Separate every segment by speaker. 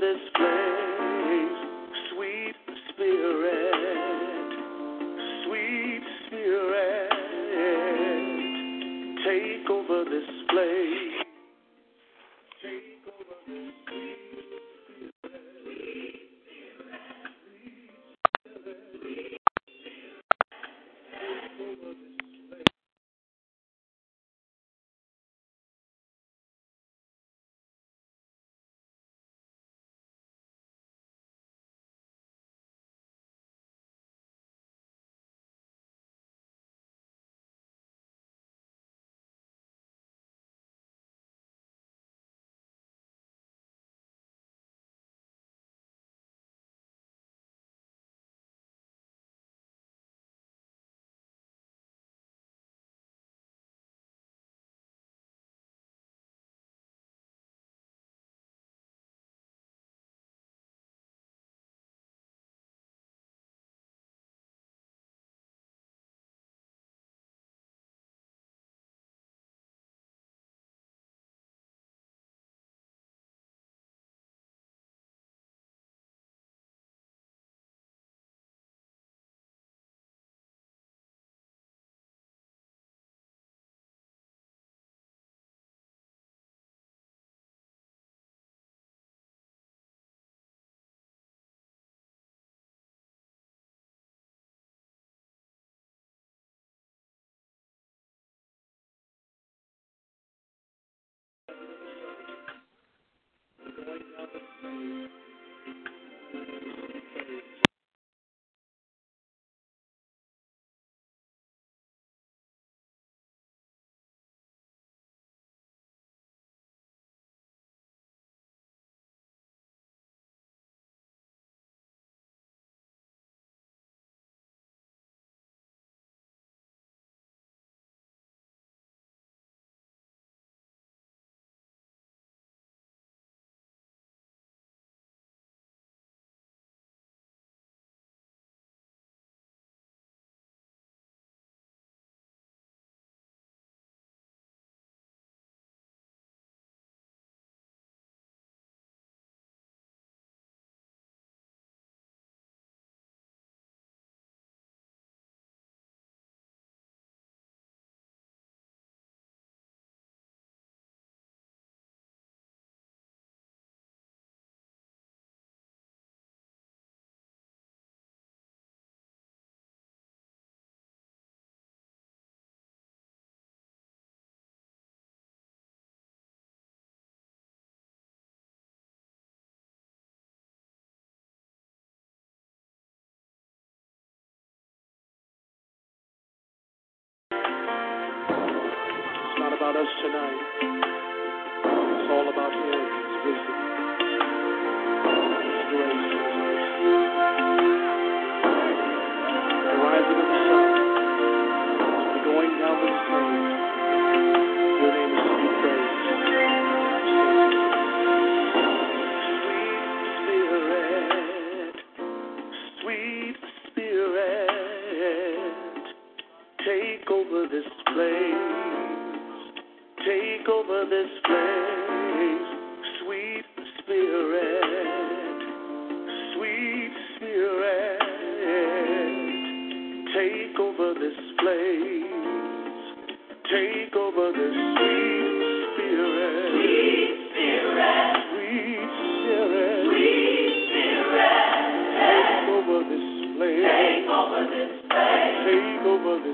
Speaker 1: this place. About us tonight. It's all about Him, His wisdom, His grace, His mercy. The rising of the sun, the going down of the same. Your name is. Sweet Spirit, sweet Spirit, take over this place. Take over this place, sweet spirit, sweet spirit. Take over this place, take over this sweet spirit, sweet spirit, sweet spirit. Take over this place, take over this place, take over this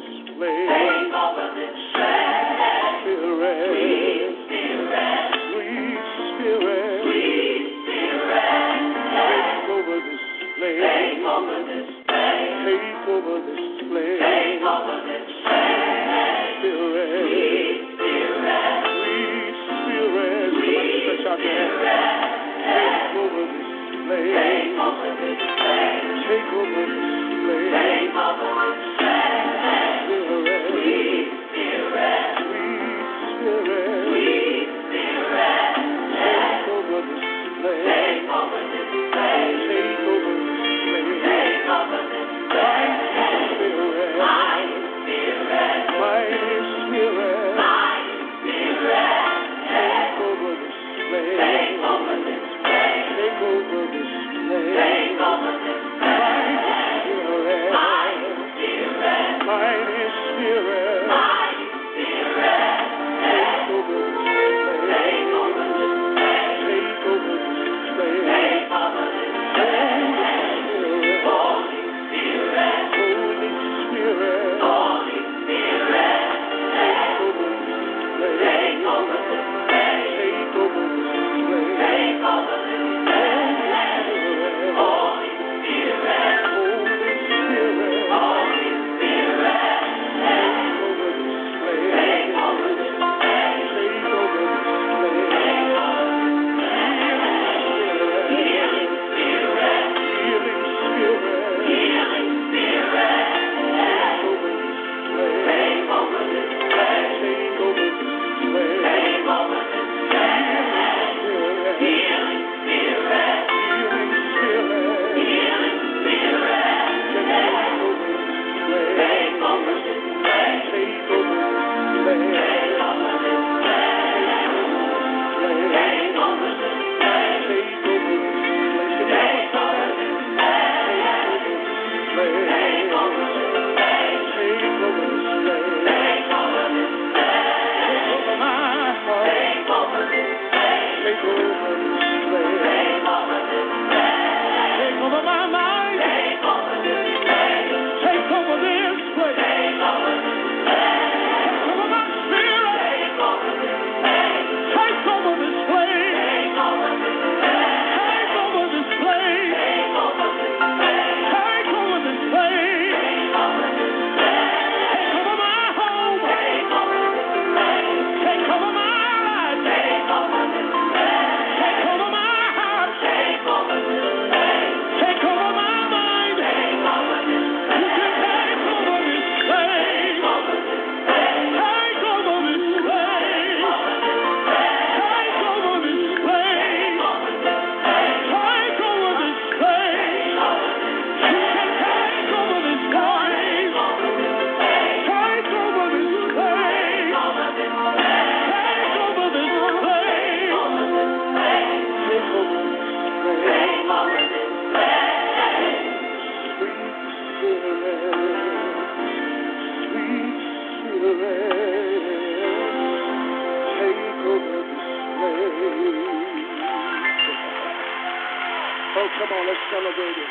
Speaker 1: Oh, come on, let's celebrate it.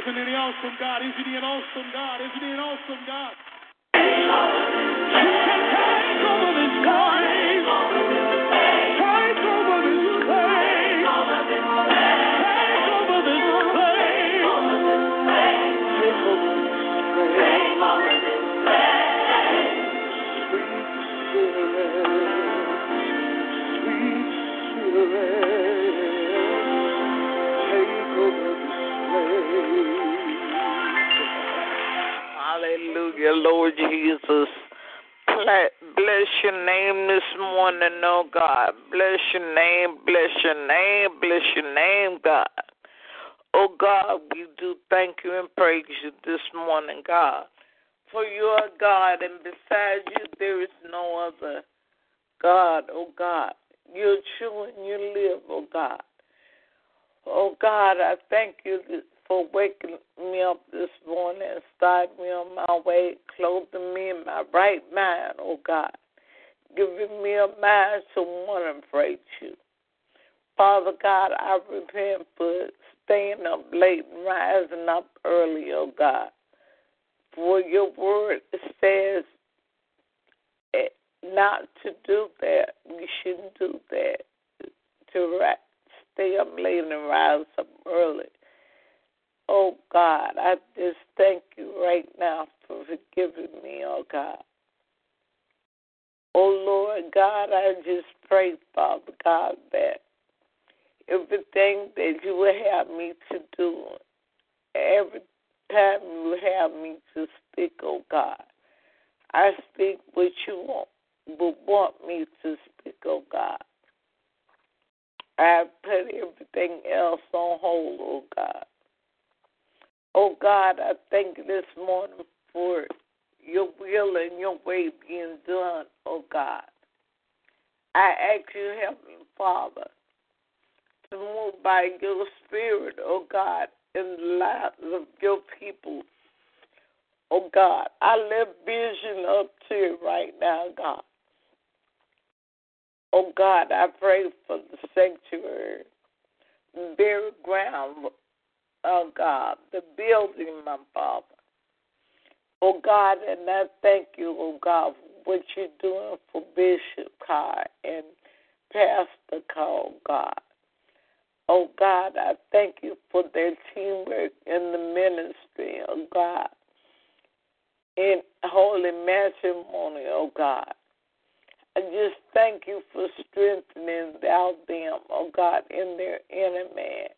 Speaker 1: Isn't he an awesome God? Isn't he an awesome God? Isn't he an awesome God? You can take over this place.
Speaker 2: Hallelujah, Lord Jesus. Bless your name this morning, oh God. Bless your name, bless your name, bless your name, God. Oh God, we do thank you and praise you this morning, God. For you are God, and besides you, there is no other God, oh God. You're true and you live, oh God. Oh God, I thank you for waking me up this morning and starting me on my way, clothing me in my right mind, oh God. Giving me a mind to want and praise you. Father God, I repent for staying up late and rising up early, oh God. For your word says not to do that. We shouldn't do that. To stay up late and rise up early. Oh God, I just thank you right now for forgiving me, oh God. Oh Lord God, I just pray, Father God, that everything that you would have me to do, every time you have me to speak, oh God, I speak what you want, would want me to speak, oh God. I put everything else on hold, oh God. Oh God, I thank you this morning for your will and your way being done, oh God. I ask you, Heavenly Father, to move by your Spirit, oh God, in the lives of your people. Oh God, I lift vision up to you right now, God. Oh God, I pray for the sanctuary, very ground, oh God, the building, my Father. Oh God, and I thank you, oh God, for what you're doing for Bishop Carr and Pastor Carr, oh God. Oh God, I thank you for their teamwork in the ministry, oh God. In holy matrimony, oh God. I just thank you for strengthening thou them, oh God, in their inner man.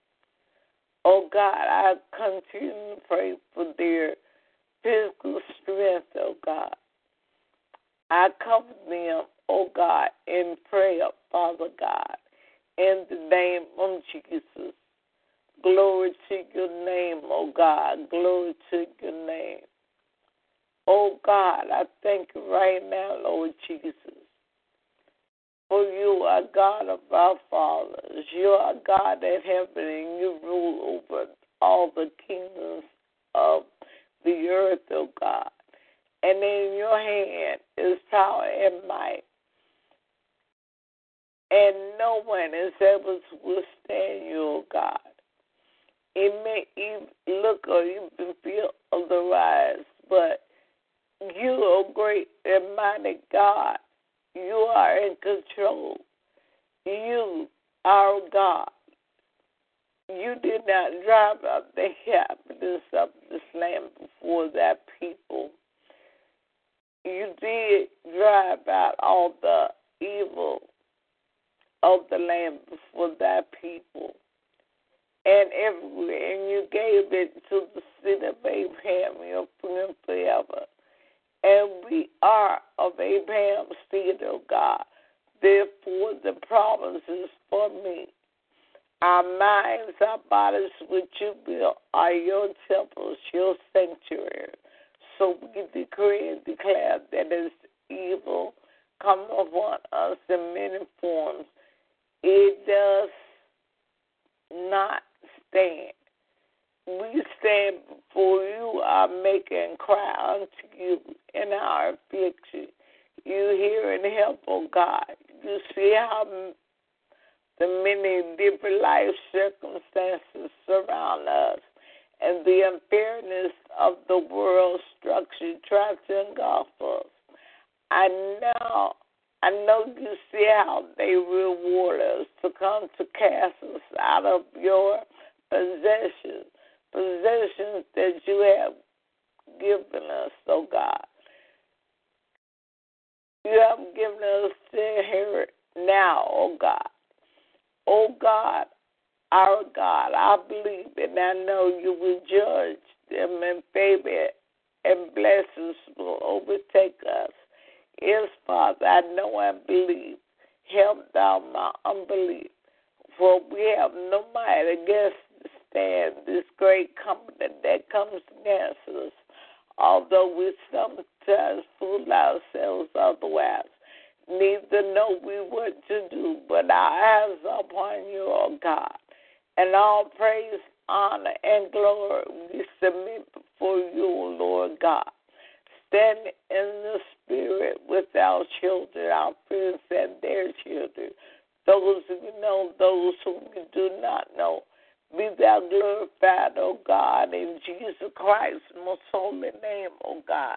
Speaker 2: Oh God, I continue to pray for their physical strength, oh God. I cover them, oh God, in prayer, Father God, in the name of Jesus. Glory to your name, oh God. Glory to your name. Oh God, I thank you right now, Lord Jesus. For you are God of our fathers. You are God in heaven, and you rule over all the kingdoms of the earth, O oh God. And in your hand is power and might. And no one is able to withstand you, O oh God. It may even look or even feel otherwise, but you, O oh great and mighty God, you are in control. You are God. You did not drive out the inhabitants of this land before that people. You did drive out all the evil of the land before that people. And everywhere, and you gave it to the city of Abraham, your friend forever and we are of Abraham's seed, O God. Therefore, the promises for me. Our minds, our bodies, which you built, are your temples, your sanctuary. So we decree and declare that as evil come upon us in many forms, it does not stand we stand before you, our Maker, and cry unto you in our affliction. You hear and help, O oh God. You see how the many different life circumstances surround us, and the unfairness of the world structure tries to engulf us. I know, I know you see how they reward us to come to cast us out of your possessions, possessions that you have given us, oh God. You have given us to inherit now, oh God. Oh God, our God, I believe and I know you will judge them in favor and blessings will overtake us. Yes, Father, I know and believe. Help thou my unbelief. For we have no might against stand this great company that comes against us, although we sometimes fool ourselves otherwise. Neither know we what to do, but our eyes upon you, O God. And all praise, honor, and glory we submit before you, O Lord God. Stand in the spirit with our children, our friends, and their children, those who know, those whom we do not know. Be thou glorified, O God, in Jesus Christ's most holy name, O God.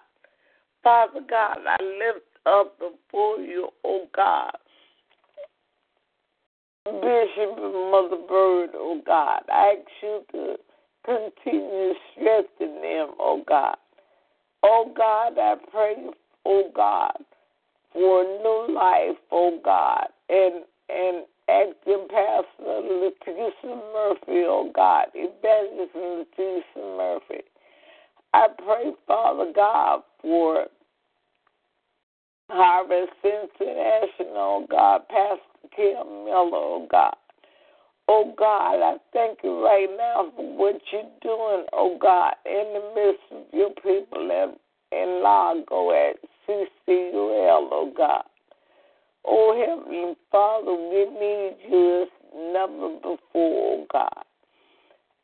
Speaker 2: Father God, I lift up before you, O God. Bishop and Mother Bird, O God. I ask you to continue to strengthen them, O God. O God, I pray, O God, for new life, O God, and and acting pastor Letitia Murphy, oh God, evangelist Letitia Murphy. I pray, Father God, for Harvest International, oh God, Pastor Kim Miller, oh God. Oh God, I thank you right now for what you're doing, oh God, in the midst of your people in, in Lago at CCUL, oh God. Oh, Heavenly Father, we need you as never before, oh God.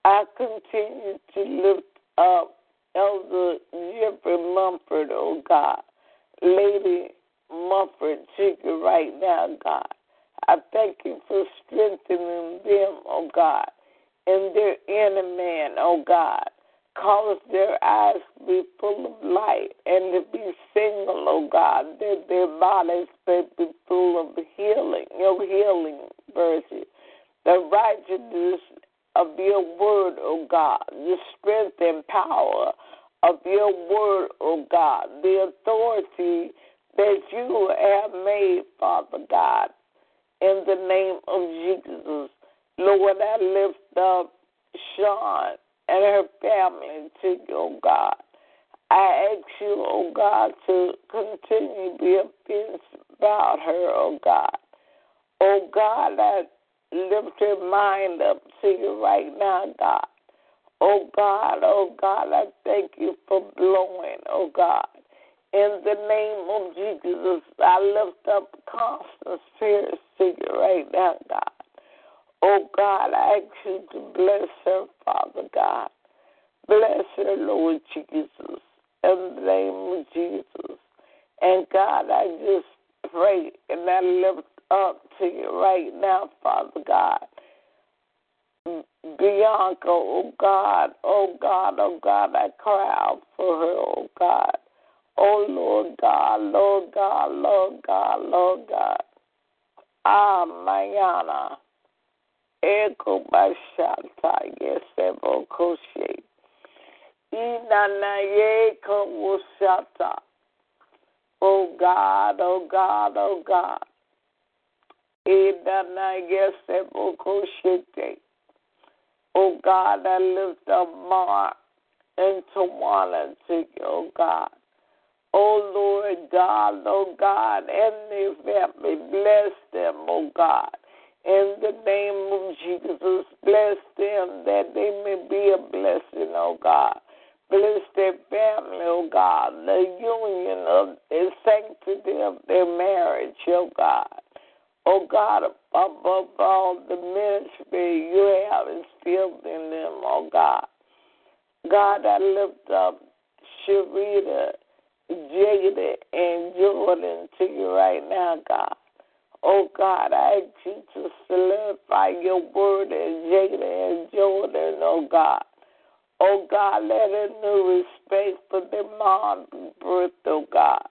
Speaker 2: I continue to lift up Elder Jeffrey Mumford, oh God. Lady Mumford you right now, God. I thank you for strengthening them, oh God, and their inner man, oh God. Cause their eyes be full of light and to be single, oh God, that their bodies may be full of healing, your healing virtue, the righteousness of your word, oh God, the strength and power of your word, oh God, the authority that you have made, Father God, in the name of Jesus. Lord, I lift up Sean and her family to you, oh God. I ask you, oh God, to continue to be peace about her, oh God. Oh God, I lift her mind up to you right now, God. Oh God, oh God, I thank you for blowing, oh God. In the name of Jesus, I lift up Constance Pierce to you right now, God. Oh God, I ask you to bless her, Father God. Bless her, Lord Jesus, in the name of Jesus. And God, I just pray and I lift up to you right now, Father God. Bianca, oh God, oh God, oh God, I cry out for her, oh God. Oh Lord God, Lord God, Lord God, Lord God. Ah, Mayana. Eko Bashata, yes, Evo Koshe. Inanaye Kawusata. Oh God, oh God, oh God. Inanaye Evo Koshe. Oh God, I lift up Mark and Tawana to you, oh God. Oh Lord God, oh God, and their family, bless them, oh God. In the name of Jesus, bless them that they may be a blessing, oh God. Bless their family, oh God, the union of the sanctity of their marriage, oh God. Oh God, above all, the ministry you have instilled in them, oh God. God, I lift up Sharita, Jada, and Jordan to you right now, God. Oh God, I you to solidify your word in Jada and Jordan, oh God. Oh God, let a new respect for their mom's birth, oh God.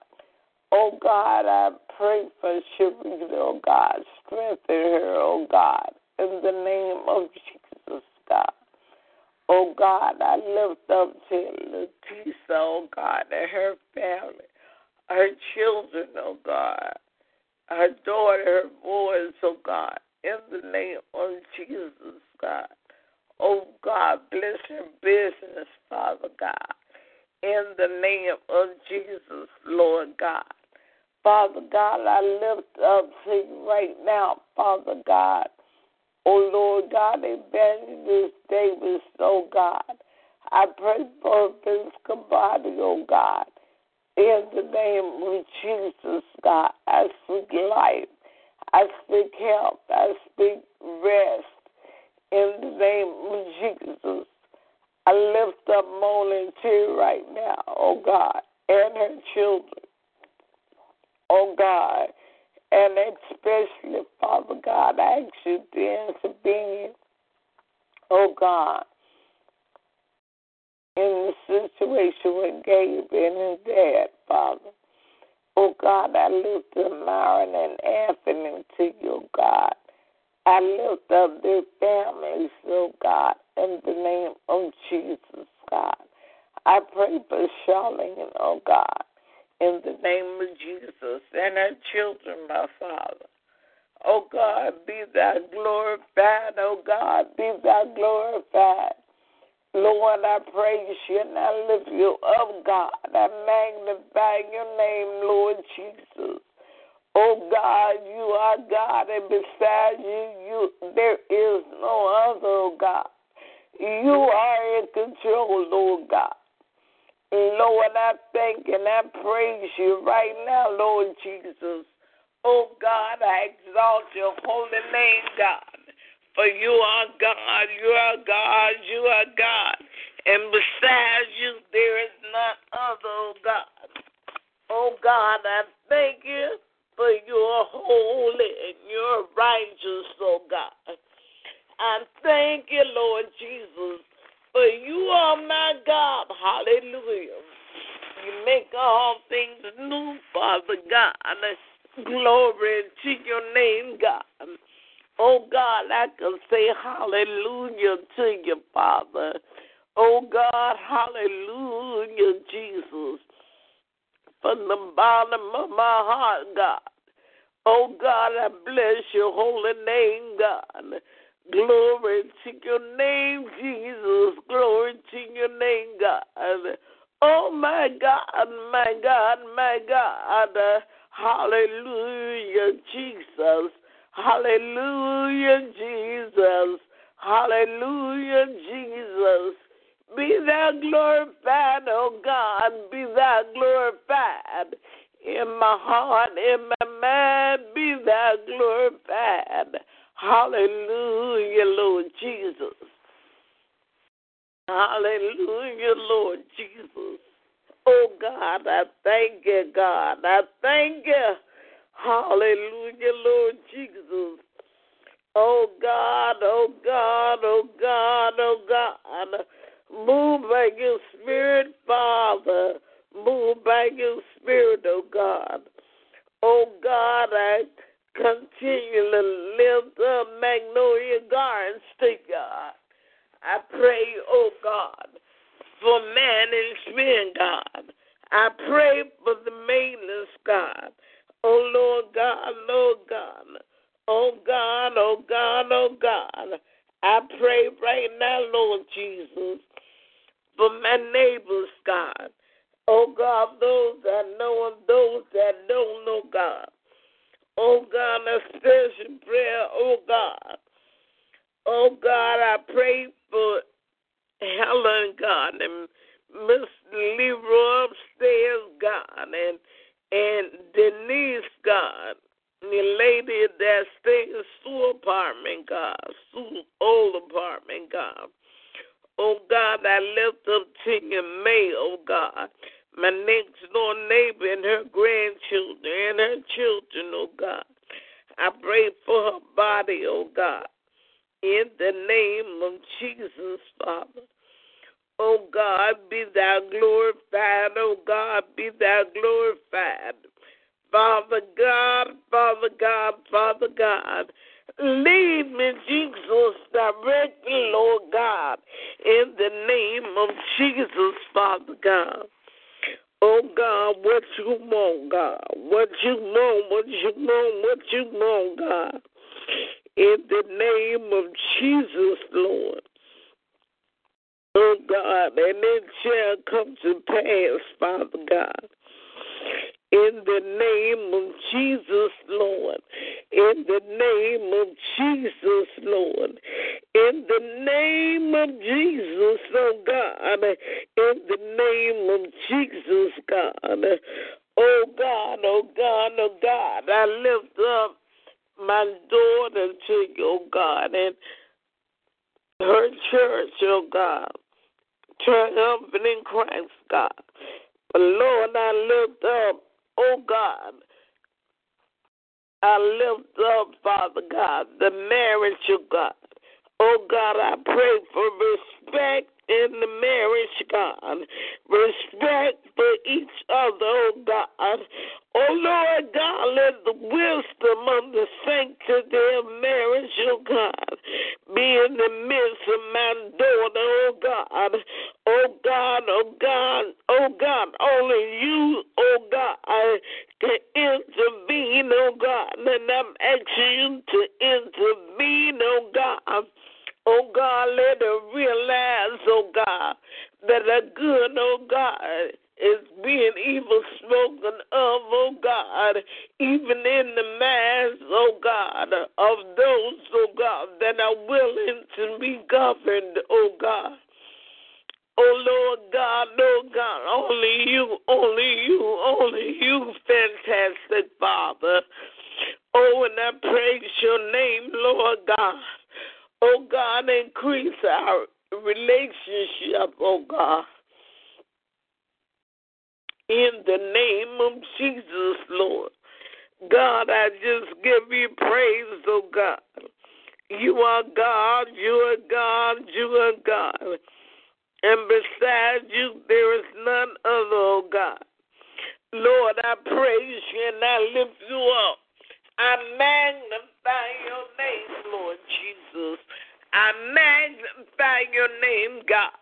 Speaker 2: Oh God, I pray for Sharita, oh God. Strengthen her, oh God, in the name of Jesus, God. Oh God, I lift up to Leticia, oh God, and her family, her children, oh God, her daughter, her boys, oh God, in the name of Jesus, God. Oh God, bless her business, Father God, in the name of Jesus, Lord God. Father God, I lift up to you right now, Father God. Oh Lord God, Evangelist Davis, oh God. I pray for physical body, oh God. In the name of Jesus, God, I speak life. I speak health. I speak rest. In the name of Jesus, I lift up Molly Tear right now, oh God, and her children oh God, and especially, Father God, I ask you to intervene, oh God, situation with Gabe and his dad, Father. Oh God, I lift up Myron and Anthony to you, God. I lift up their families, oh God, in the name of Jesus, God. I pray for Charlene, oh God in the name of Jesus and our children, my Father. Oh God, be thou glorified. Oh God, be thou glorified. Lord, I praise you and I lift you up, God. I magnify your name, Lord Jesus. Oh God, you are God, and beside you, you there is no other, oh God. You are in control, Lord God. Lord, I thank and I praise you right now, Lord Jesus. Oh God, I exalt your holy name, God. For you are God, you are God, you are God. And besides you, there is none other, oh God. Oh God, I thank you for your holy and your righteous, oh God. I thank you, Lord Jesus, for you are my God. Hallelujah. You make all things new, Father God. Glory to your name, God. Oh God, I can say hallelujah to you, Father. Oh God, hallelujah, Jesus. From the bottom of my heart, God. Oh God, I bless your holy name, God. Glory to your name, Jesus. Glory to your name, God. Oh, my God, my God, my God. Hallelujah, Jesus. Hallelujah, Jesus. Hallelujah, Jesus. Be thou glorified, oh God. Be thou glorified in my heart, in my mind. Be thou glorified. Hallelujah, Lord Jesus. Hallelujah, Lord Jesus. Oh God, I thank you, God. I thank you. Hallelujah, Lord Jesus. Oh God, oh God, oh God, oh God. Move by your spirit, Father. Move by your spirit, oh God. Oh God, I continue to lift up Magnolia Gardens to God. I pray, oh God, for man and men, God. I pray for the maintenance, God. Oh Lord God, Lord God. Oh God, oh God, oh God. I pray right now, Lord Jesus, for my neighbors, God. Oh God, those that know and those that don't know, God. Oh God, a special prayer, oh God. Oh God, I pray for Helen, God, and Miss Leroy upstairs, God, and and lady that stays in Sue apartment, God, Sue old apartment, God. Oh God, I lift up to you, May, oh God my next door neighbor and her grandchildren and her children, oh God. I pray for her body, oh God. In the name of Jesus, Father. Oh God, be thou glorified. Oh God, be thou glorified. Father God, Father God, Father God. Lead me, Jesus, directly, Lord God, in the name of Jesus, Father God. Oh God, what you want, God. What you want, what you want, what you want, God. In the name of Jesus, Lord. Oh God, and it shall come to pass, Father God in the name of Jesus, Lord. In the name of Jesus, Lord. In the name of Jesus, oh God. In the name of Jesus, God. Oh God, oh God, oh God. I lift up my daughter to you, oh God, and her church, oh God. Triumphant in Christ, God. But Lord, I lift up oh God, I lift up, Father God, the marriage of God. Oh God, I pray for respect in the marriage, God. Respect for each other, oh God. Oh Lord God, let the wisdom of the sanctity of marriage, oh God, be in the midst of my daughter, oh God. Oh God, oh God, oh God, only you, oh God, I can intervene, oh God. And I'm asking you to intervene, oh God. Oh God, let her realize, oh God, that a good, oh God, is being evil spoken of, oh God, even in the mass, oh God, of those, oh God, that are willing to be governed, oh God. Oh Lord God, Lord God, only you, only you, only you, fantastic Father. Oh, and I praise your name, Lord God. Oh God, increase our relationship, oh God. In the name of Jesus, Lord. God, I just give you praise, oh God. You are God, you are God, you are God. And beside you, there is none other, oh God. Lord, I praise you and I lift you up. I magnify your name, Lord Jesus. I magnify your name, God.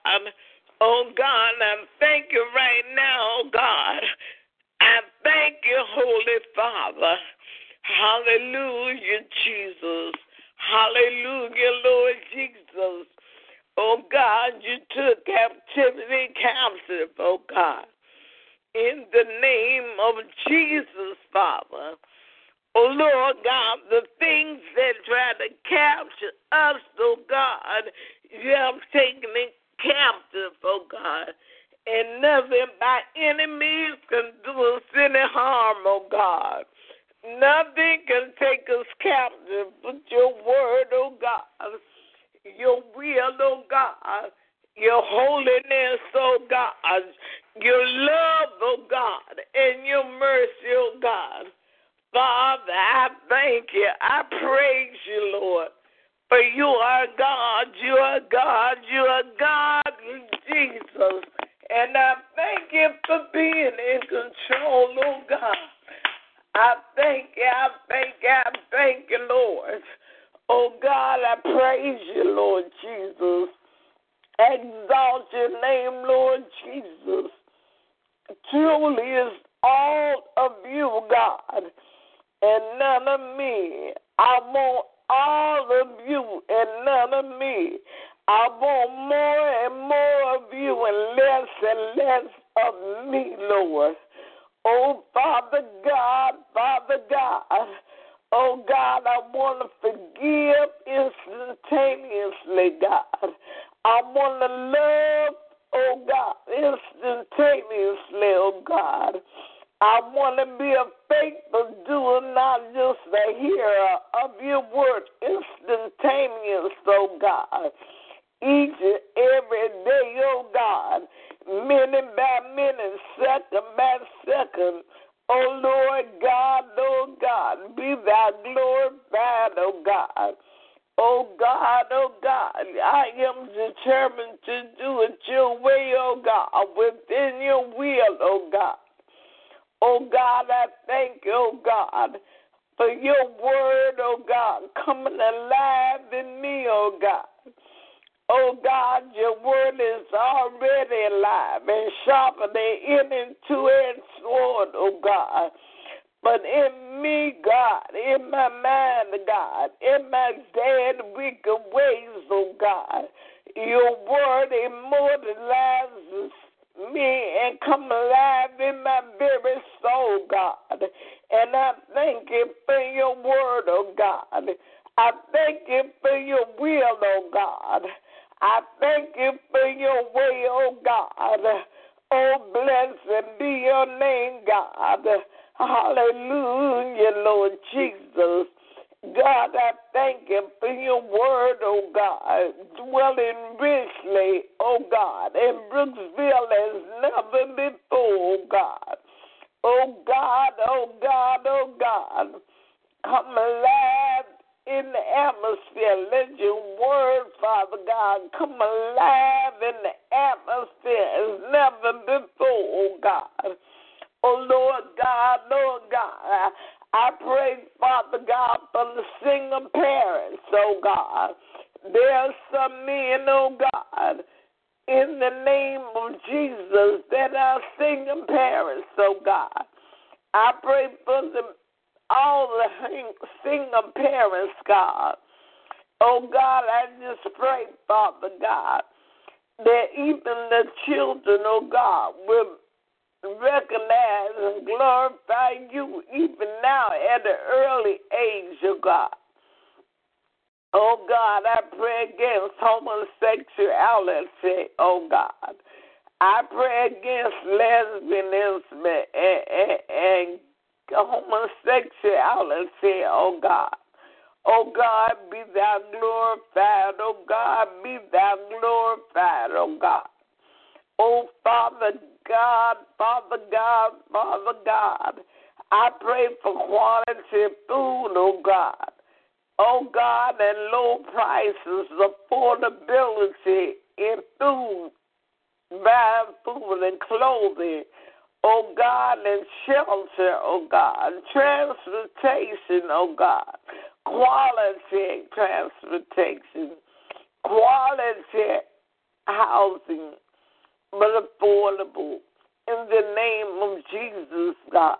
Speaker 2: Oh God, I thank you right now, God. I thank you, Holy Father. Hallelujah, Jesus. Hallelujah, Lord Jesus. Oh God, you took captivity captive, oh God. In the name of Jesus, Father. Oh Lord God, the things that try to capture us, oh God, you have taken it captive, oh God. And nothing by any means can do us any harm, oh God. Nothing can take us captive but your word, oh God. Your will, oh God. Your holiness, oh God. Your love, oh God. And your mercy, oh God. Father, I thank you. I praise you, Lord. For you are God, you are God, you are God, Jesus. And I thank you for being in control, oh God. I thank you, I thank you, I thank you, Lord. Oh God, I praise you, Lord Jesus. Exalt your name, Lord Jesus. Truly is all of you, God and none of me. I want all of you and none of me. I want more and more of you and less and less of me, Lord. Oh, Father God, Father God. Oh, God, I want to forgive instantaneously, God. I want to love, oh, God, instantaneously, oh, God. I want to be a faithful doer, not just a hearer of your word instantaneous, oh God. Each and every day, oh God, minute by minute, second by second. Oh Lord God, Lord God, be thou glorified, oh God. Oh God, oh God, I am determined to do it your way, oh God, within your will, oh God. Oh God, I thank you, oh God, for your word, oh God, coming alive in me, oh God. Oh God, your word is already alive and sharper than any two-edged sword, oh God. But in me, God, in my mind, God, in my dead, wicked ways, oh God, your word immortalizes me and come alive in my very soul, God. And I thank you for your word, oh God. I thank you for your will, oh God. I thank you for your way, oh God. Oh, blessed be your name, God. Hallelujah, Lord Jesus. God, I thank you for your word, oh God, dwelling richly, oh God, in Brooksville as never before, oh God. Oh God, oh God, oh God, come alive in the atmosphere. Let your word, Father God, come alive in the atmosphere as never before, oh God. Oh Lord God, Lord God, I pray, Father God, for the single parents, oh God. There are some men, oh God, in the name of Jesus that are single parents, oh God. I pray for them, all the single parents, God. Oh God, I just pray, Father God, that even the children, oh God, will recognize and glorify you even now at an early age, oh God. Oh God, I pray against homosexuality, oh God. I pray against lesbianism and, and, and homosexuality, oh God. Oh God, be thou glorified. Oh God, be thou glorified, oh God. Oh Father God, Father God, Father God. I pray for quality food, oh God. Oh God, and low prices, affordability in food, buying food and clothing. Oh God, and shelter, oh God, transportation, oh God, quality transportation, quality housing, but affordable. In the name of Jesus, God,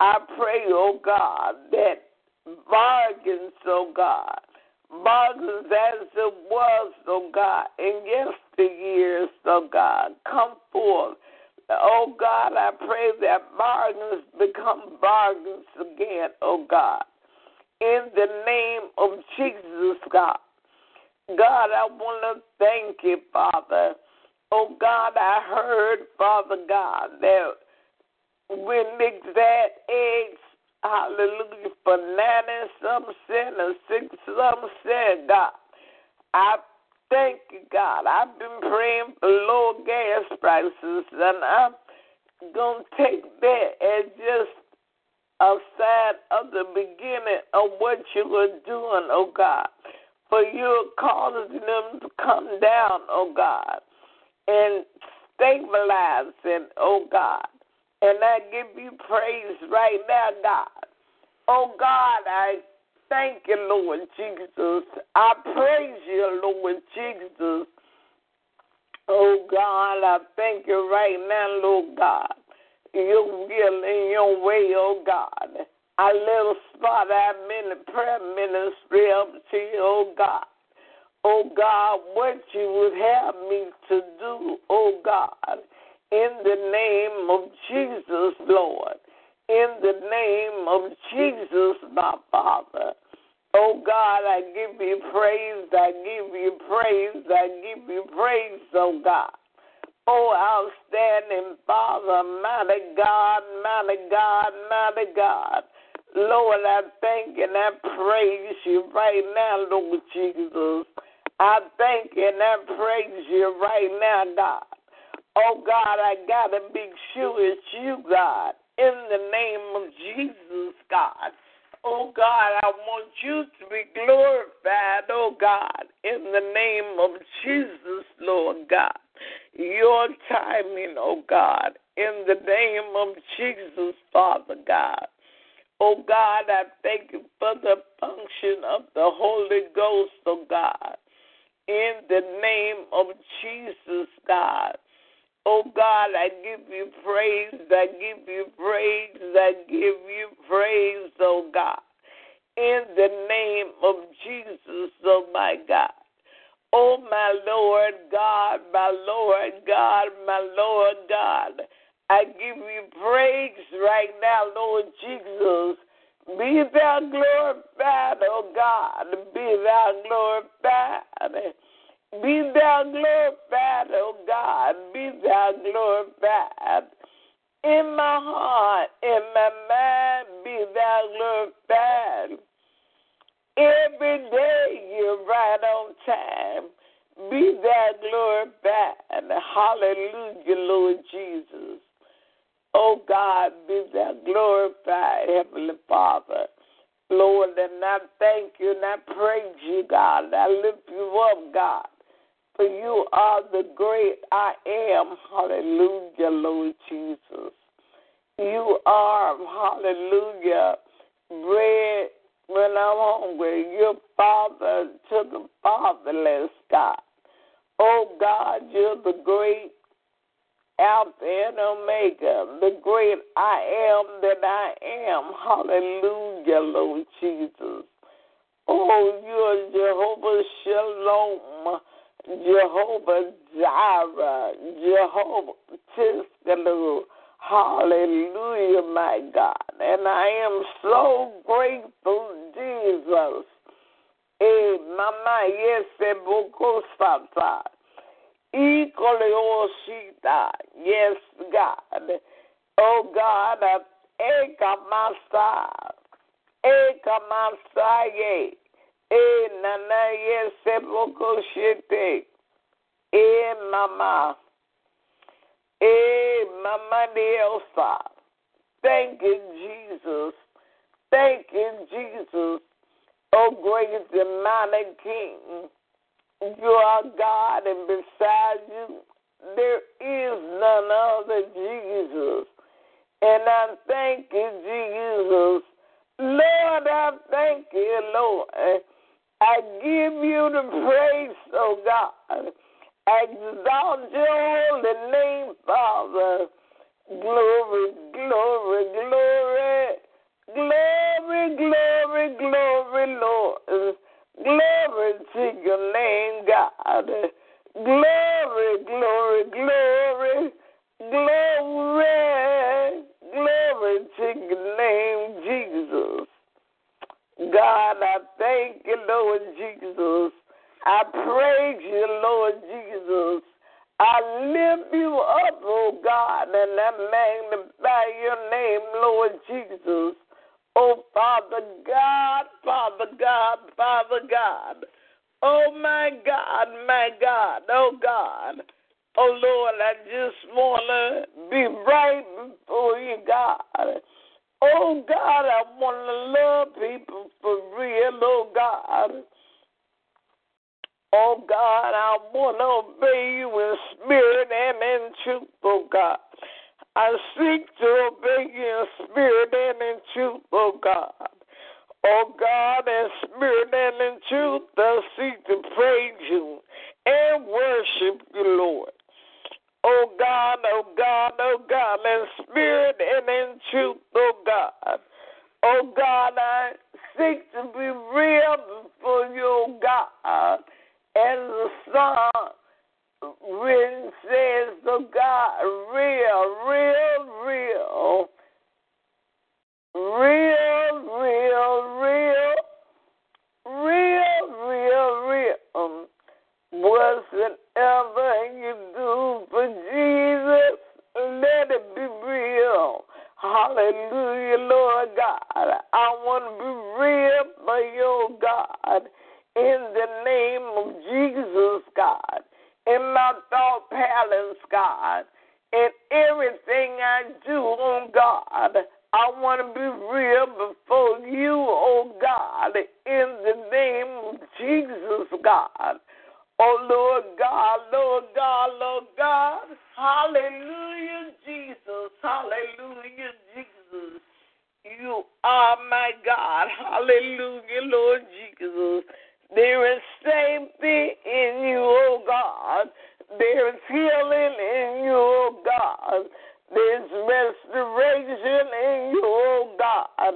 Speaker 2: I pray, oh God, that bargains, oh God, bargains as it was, oh God, in yesteryears, oh God, come forth. Oh God, I pray that bargains become bargains again, oh God. In the name of Jesus, God. God, I want to thank you, Father Oh God, I heard, Father God, that when that eggs, hallelujah, for 90 some cent or 6 some cent, God, I thank you, God. I've been praying for low gas prices, and I'm going to take that as just a sign of the beginning of what you are doing, oh God. For you're causing them to come down, oh God and stabilize it, oh God. And I give you praise right now, God. Oh God, I thank you, Lord Jesus. I praise you, Lord Jesus. Oh God, I thank you right now, Lord God. Your will and your way, oh God. I little spot I'm in the prayer ministry up to you, oh God oh God, what you would have me to do, oh God, in the name of Jesus, Lord. In the name of Jesus, my Father. Oh God, I give you praise, I give you praise, I give you praise, oh God. Oh, outstanding Father, mighty God, mighty God, mighty God. Lord, I thank and I praise you right now, Lord Jesus. I thank you and I praise you right now, God. Oh, God, I got to be sure it's you, God. In the name of Jesus, God. Oh God, I want you to be glorified, oh God, in the name of Jesus, Lord God. Your timing, oh God, in the name of Jesus, Father God. Oh God, I thank you for the function of the Holy Ghost, oh God. In the name of Jesus, God. Oh God, I give you praise, I give you praise, I give you praise, oh God. In the name of Jesus, oh my God. Oh my Lord God, my Lord God, my Lord God. I give you praise right now, Lord Jesus. Be thou glorified, oh God. Be thou glorified. Be thou glorified, oh God. Be thou glorified. In my heart, in my mind, be thou glorified. Every day you're right on time. Be thou glorified. Hallelujah, Lord Jesus. Oh God, be thou glorified, Heavenly Father. Lord, and I thank you and I praise you, God. I lift you up, God. For you are the great I am. Hallelujah, Lord Jesus. You are, hallelujah, bread when I'm hungry. Your father to the fatherless, God. Oh, God, you're the great Alpha and Omega, the great I am that I am. Hallelujah, Lord Jesus. Oh, you're Jehovah Shalom, Jehovah Jireh, Jehovah Tsidkenu. Hallelujah, my God. And I am so grateful, Jesus. Eh, mama, yes, boko sata. Yes, God. Oh, God, ekamasa. Ekamasaye. E nana yes, boko shite. E mama. Eh, Mama Diosa. Thank you, Jesus. Thank you, Jesus. Oh, great and mighty King. You are God, and beside you, there is none other Jesus. And I thank you, Jesus. Lord, I thank you, Lord. I give you the praise, oh God. Exalt your holy name, Father. Glory, glory, glory. Glory, glory, glory, Lord. Glory to your name, God. Glory, glory, glory. Glory, glory to your name, Jesus. God, I thank you, Lord Jesus. I praise you, Lord Jesus. I lift you up, oh God, and I magnify your name, Lord Jesus. Oh, Father God, Father God, Father God. Oh, my God, my God, oh God. Oh, Lord, I just want to be right before you, God. Oh, God, I want to love people for real, oh God. Oh God, I want to obey you in spirit and in truth, oh God. I seek to obey you in spirit and in truth, oh God. Oh God, in spirit and in truth, I seek to praise you and worship you, Lord. Oh God, oh God, oh God, in spirit and in truth, oh God. Oh God, I seek to be real before you, oh God and the song written says, the God, real, real, real, real, real, real, real, real, real. Whatever you do for Jesus, let it be real. Hallelujah, Lord God. I want to be real for your God in the name of Jesus, God, in my thought palace, God, in everything I do, on God, I want to be real before you, oh God, in the name of Jesus, God. Oh Lord God, Lord God, Lord God. Hallelujah, Jesus. Hallelujah, Jesus. You are my God. Hallelujah, Lord Jesus. There is safety in you, oh God. There is healing in you, oh God. There's restoration in you, oh God.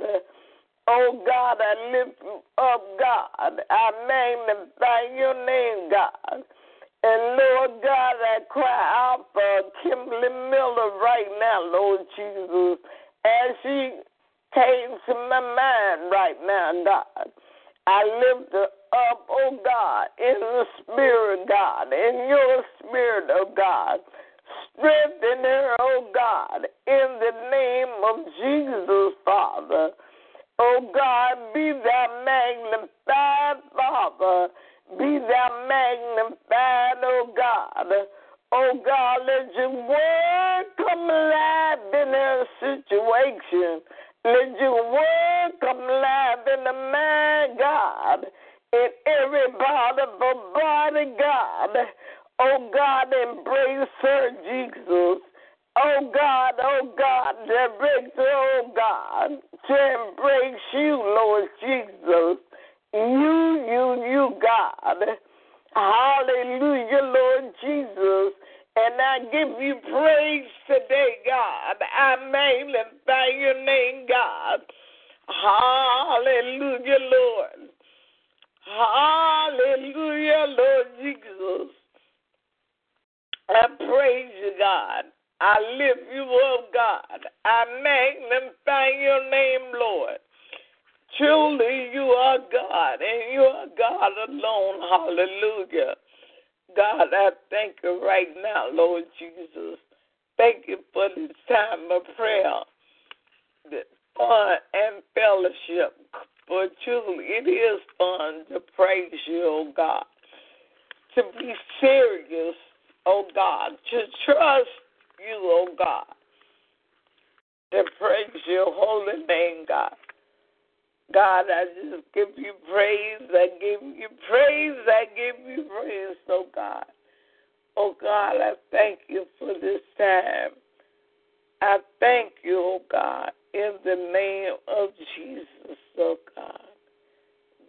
Speaker 2: Oh God, I lift you up, God. I magnify your name, God. And Lord God, I cry out for Kimberly Miller right now, Lord Jesus, as she came to my mind right now, God. I lift up, oh God, in the spirit, God, in your spirit, oh God. Strengthen her, oh God, in the name of Jesus, Father. Oh God, be thou magnified, Father. Be thou magnified, oh God. Oh God, let your word come alive in her situation. Let your word come alive in the man, God, in every part of the body, God. Oh God, embrace her, Jesus. Oh God, oh God, direct her, oh God, to embrace you, Lord Jesus. You, you, you, God. Hallelujah, Lord Jesus. And I give you praise today, God. I magnify your name, God. Hallelujah, Lord. Hallelujah, Lord Jesus. I praise you, God. I lift you up, God. I magnify your name, Lord. Truly, you are God, and you are God alone. Hallelujah. God, I thank you right now, Lord Jesus. Thank you for this time of prayer, the fun and fellowship. For truly, it is fun to praise you, oh God. To be serious, oh God. To trust you, oh God. To praise your holy name, God. God, I just give you praise. I give you praise. I give you praise, oh God. Oh God, I thank you for this time. I thank you, oh God, in the name of Jesus, oh God.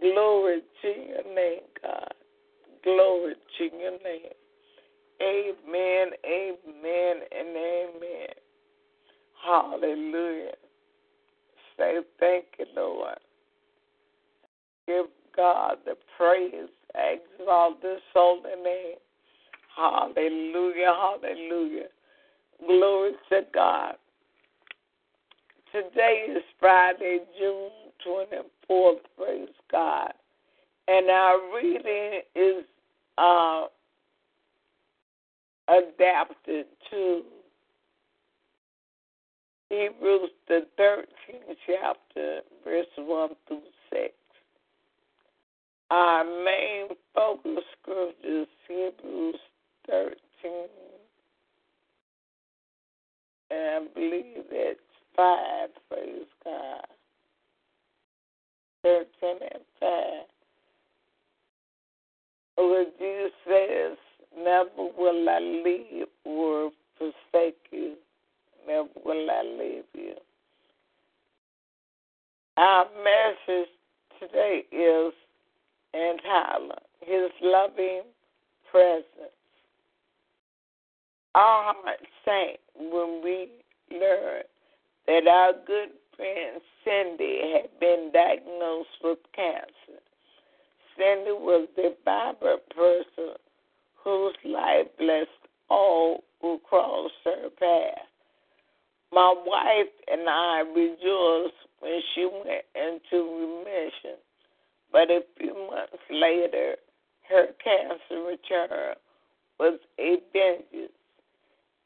Speaker 2: Glory to your name, God. Glory to your name. Amen, amen, and amen. Hallelujah. Say thank you, Lord. Give God the praise. Exalt this holy name. Hallelujah, hallelujah. Glory to God. Today is Friday, June 24th. Praise God. And our reading is uh, adapted to Hebrews, the 13th chapter, verse 1 through 6. Our main focus scripture is Hebrews 13. And I believe it's 5, praise God. 13 and 5. Where Jesus says, Never will I leave or forsake you. Never will I leave you. Our message today is entitled His Loving Presence. Our hearts sank when we learned that our good friend Cindy had been diagnosed with cancer. Cindy was the Bible person whose life blessed all who crossed her path. My wife and I rejoiced when she went into remission, but a few months later, her cancer returned with a vengeance.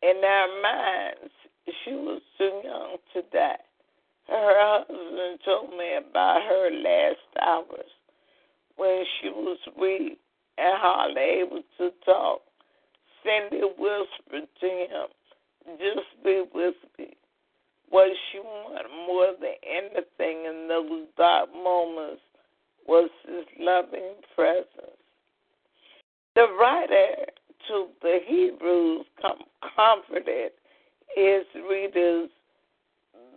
Speaker 2: In our minds, she was too young to die. Her husband told me about her last hours when she was weak and hardly able to talk. Cindy whispered to him, Just be with me. what she wanted more than anything in those dark moments was his loving presence. The writer to the Hebrews comforted his readers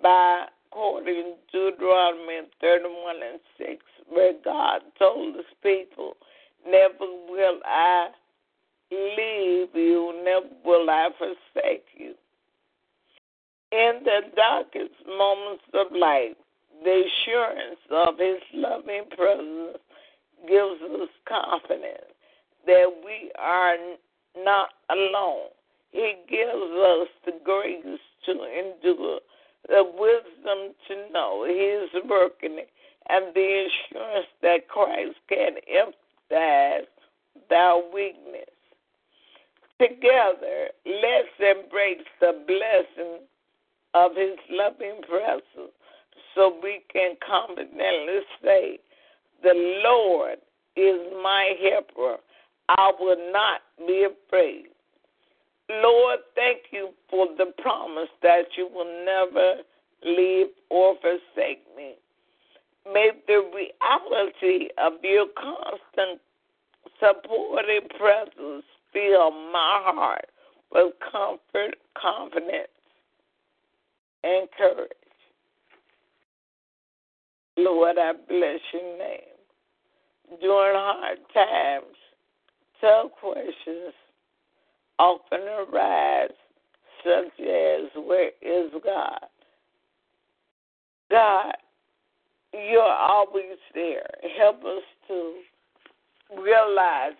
Speaker 2: by quoting Deuteronomy 31 and 6, where God told his people, Never will I leave you, never will I forsake you. In the darkest moments of life, the assurance of His loving presence gives us confidence that we are not alone. He gives us the grace to endure, the wisdom to know He is working, and the assurance that Christ can empathize with our weakness. Together, let's embrace the blessing of His loving presence so we can confidently say, The Lord is my helper. I will not be afraid. Lord, thank you for the promise that you will never leave or forsake me. May the reality of your constant supportive presence fill my heart with comfort, confidence, and courage. Lord, I bless your name. During hard times, tough questions often arise, such as where is God? God, you're always there. Help us to realize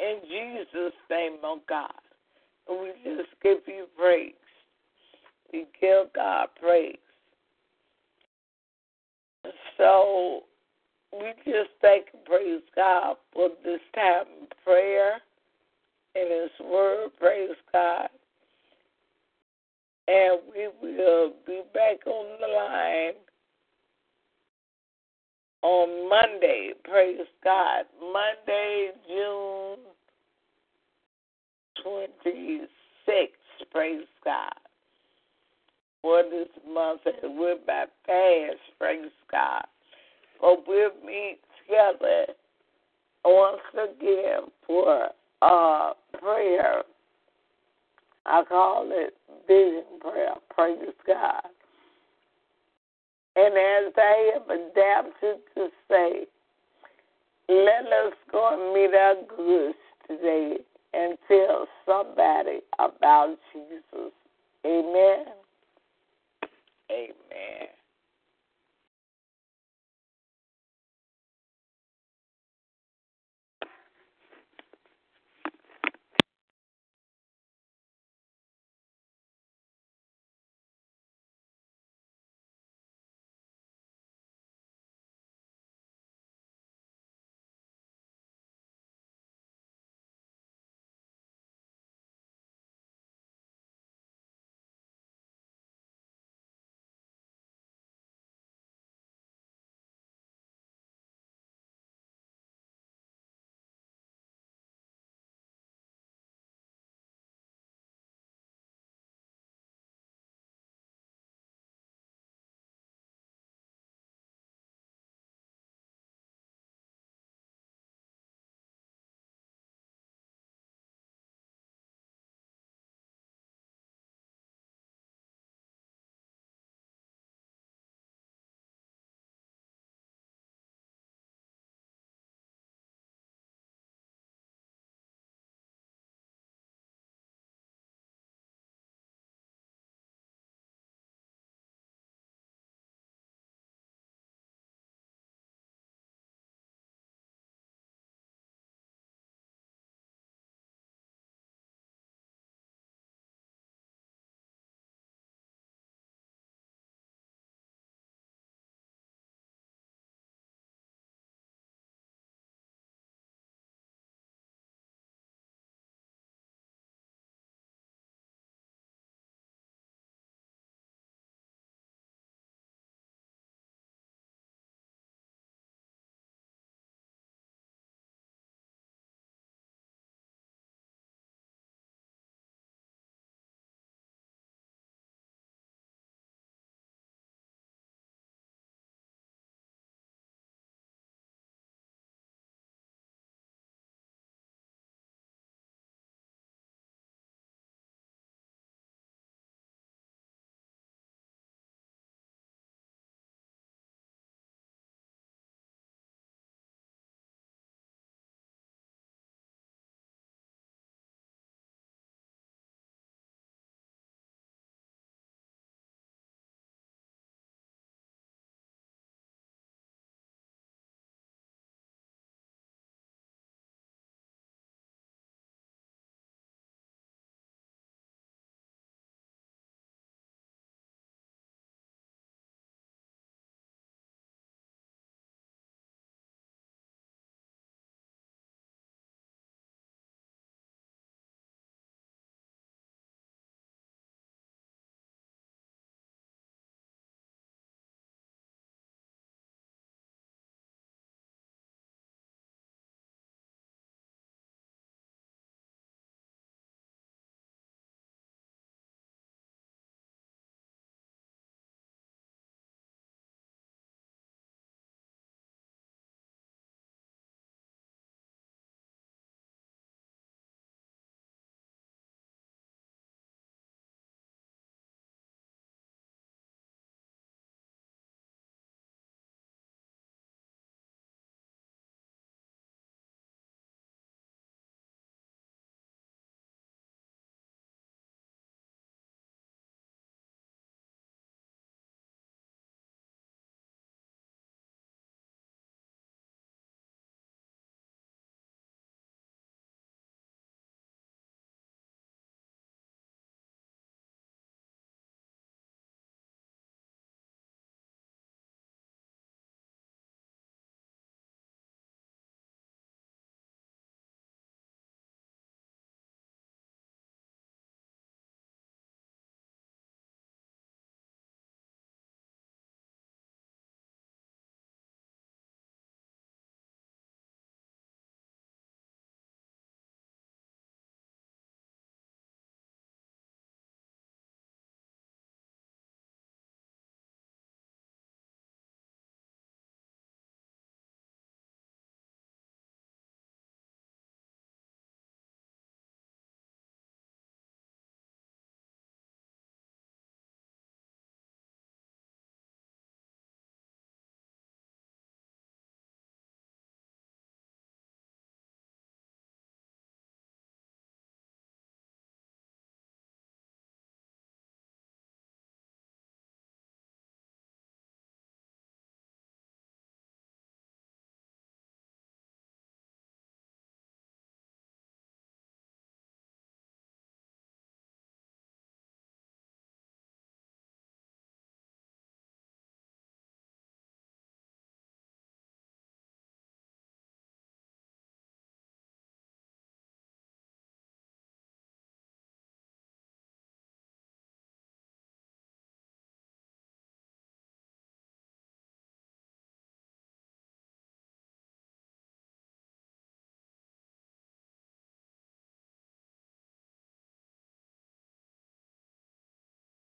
Speaker 2: in Jesus' name, oh God. we just give you praise. We give God praise. So we just thank and praise God for this time of prayer and His Word. Praise God. And we will be back on the line on Monday. Praise God. Monday, June 26th. Praise God for this month we're by fast, praise God. But we'll meet together once again for uh prayer. I call it vision prayer, praise God. And as I have adapted to say, let us go and meet our goods today and tell somebody about Jesus. Amen. Amen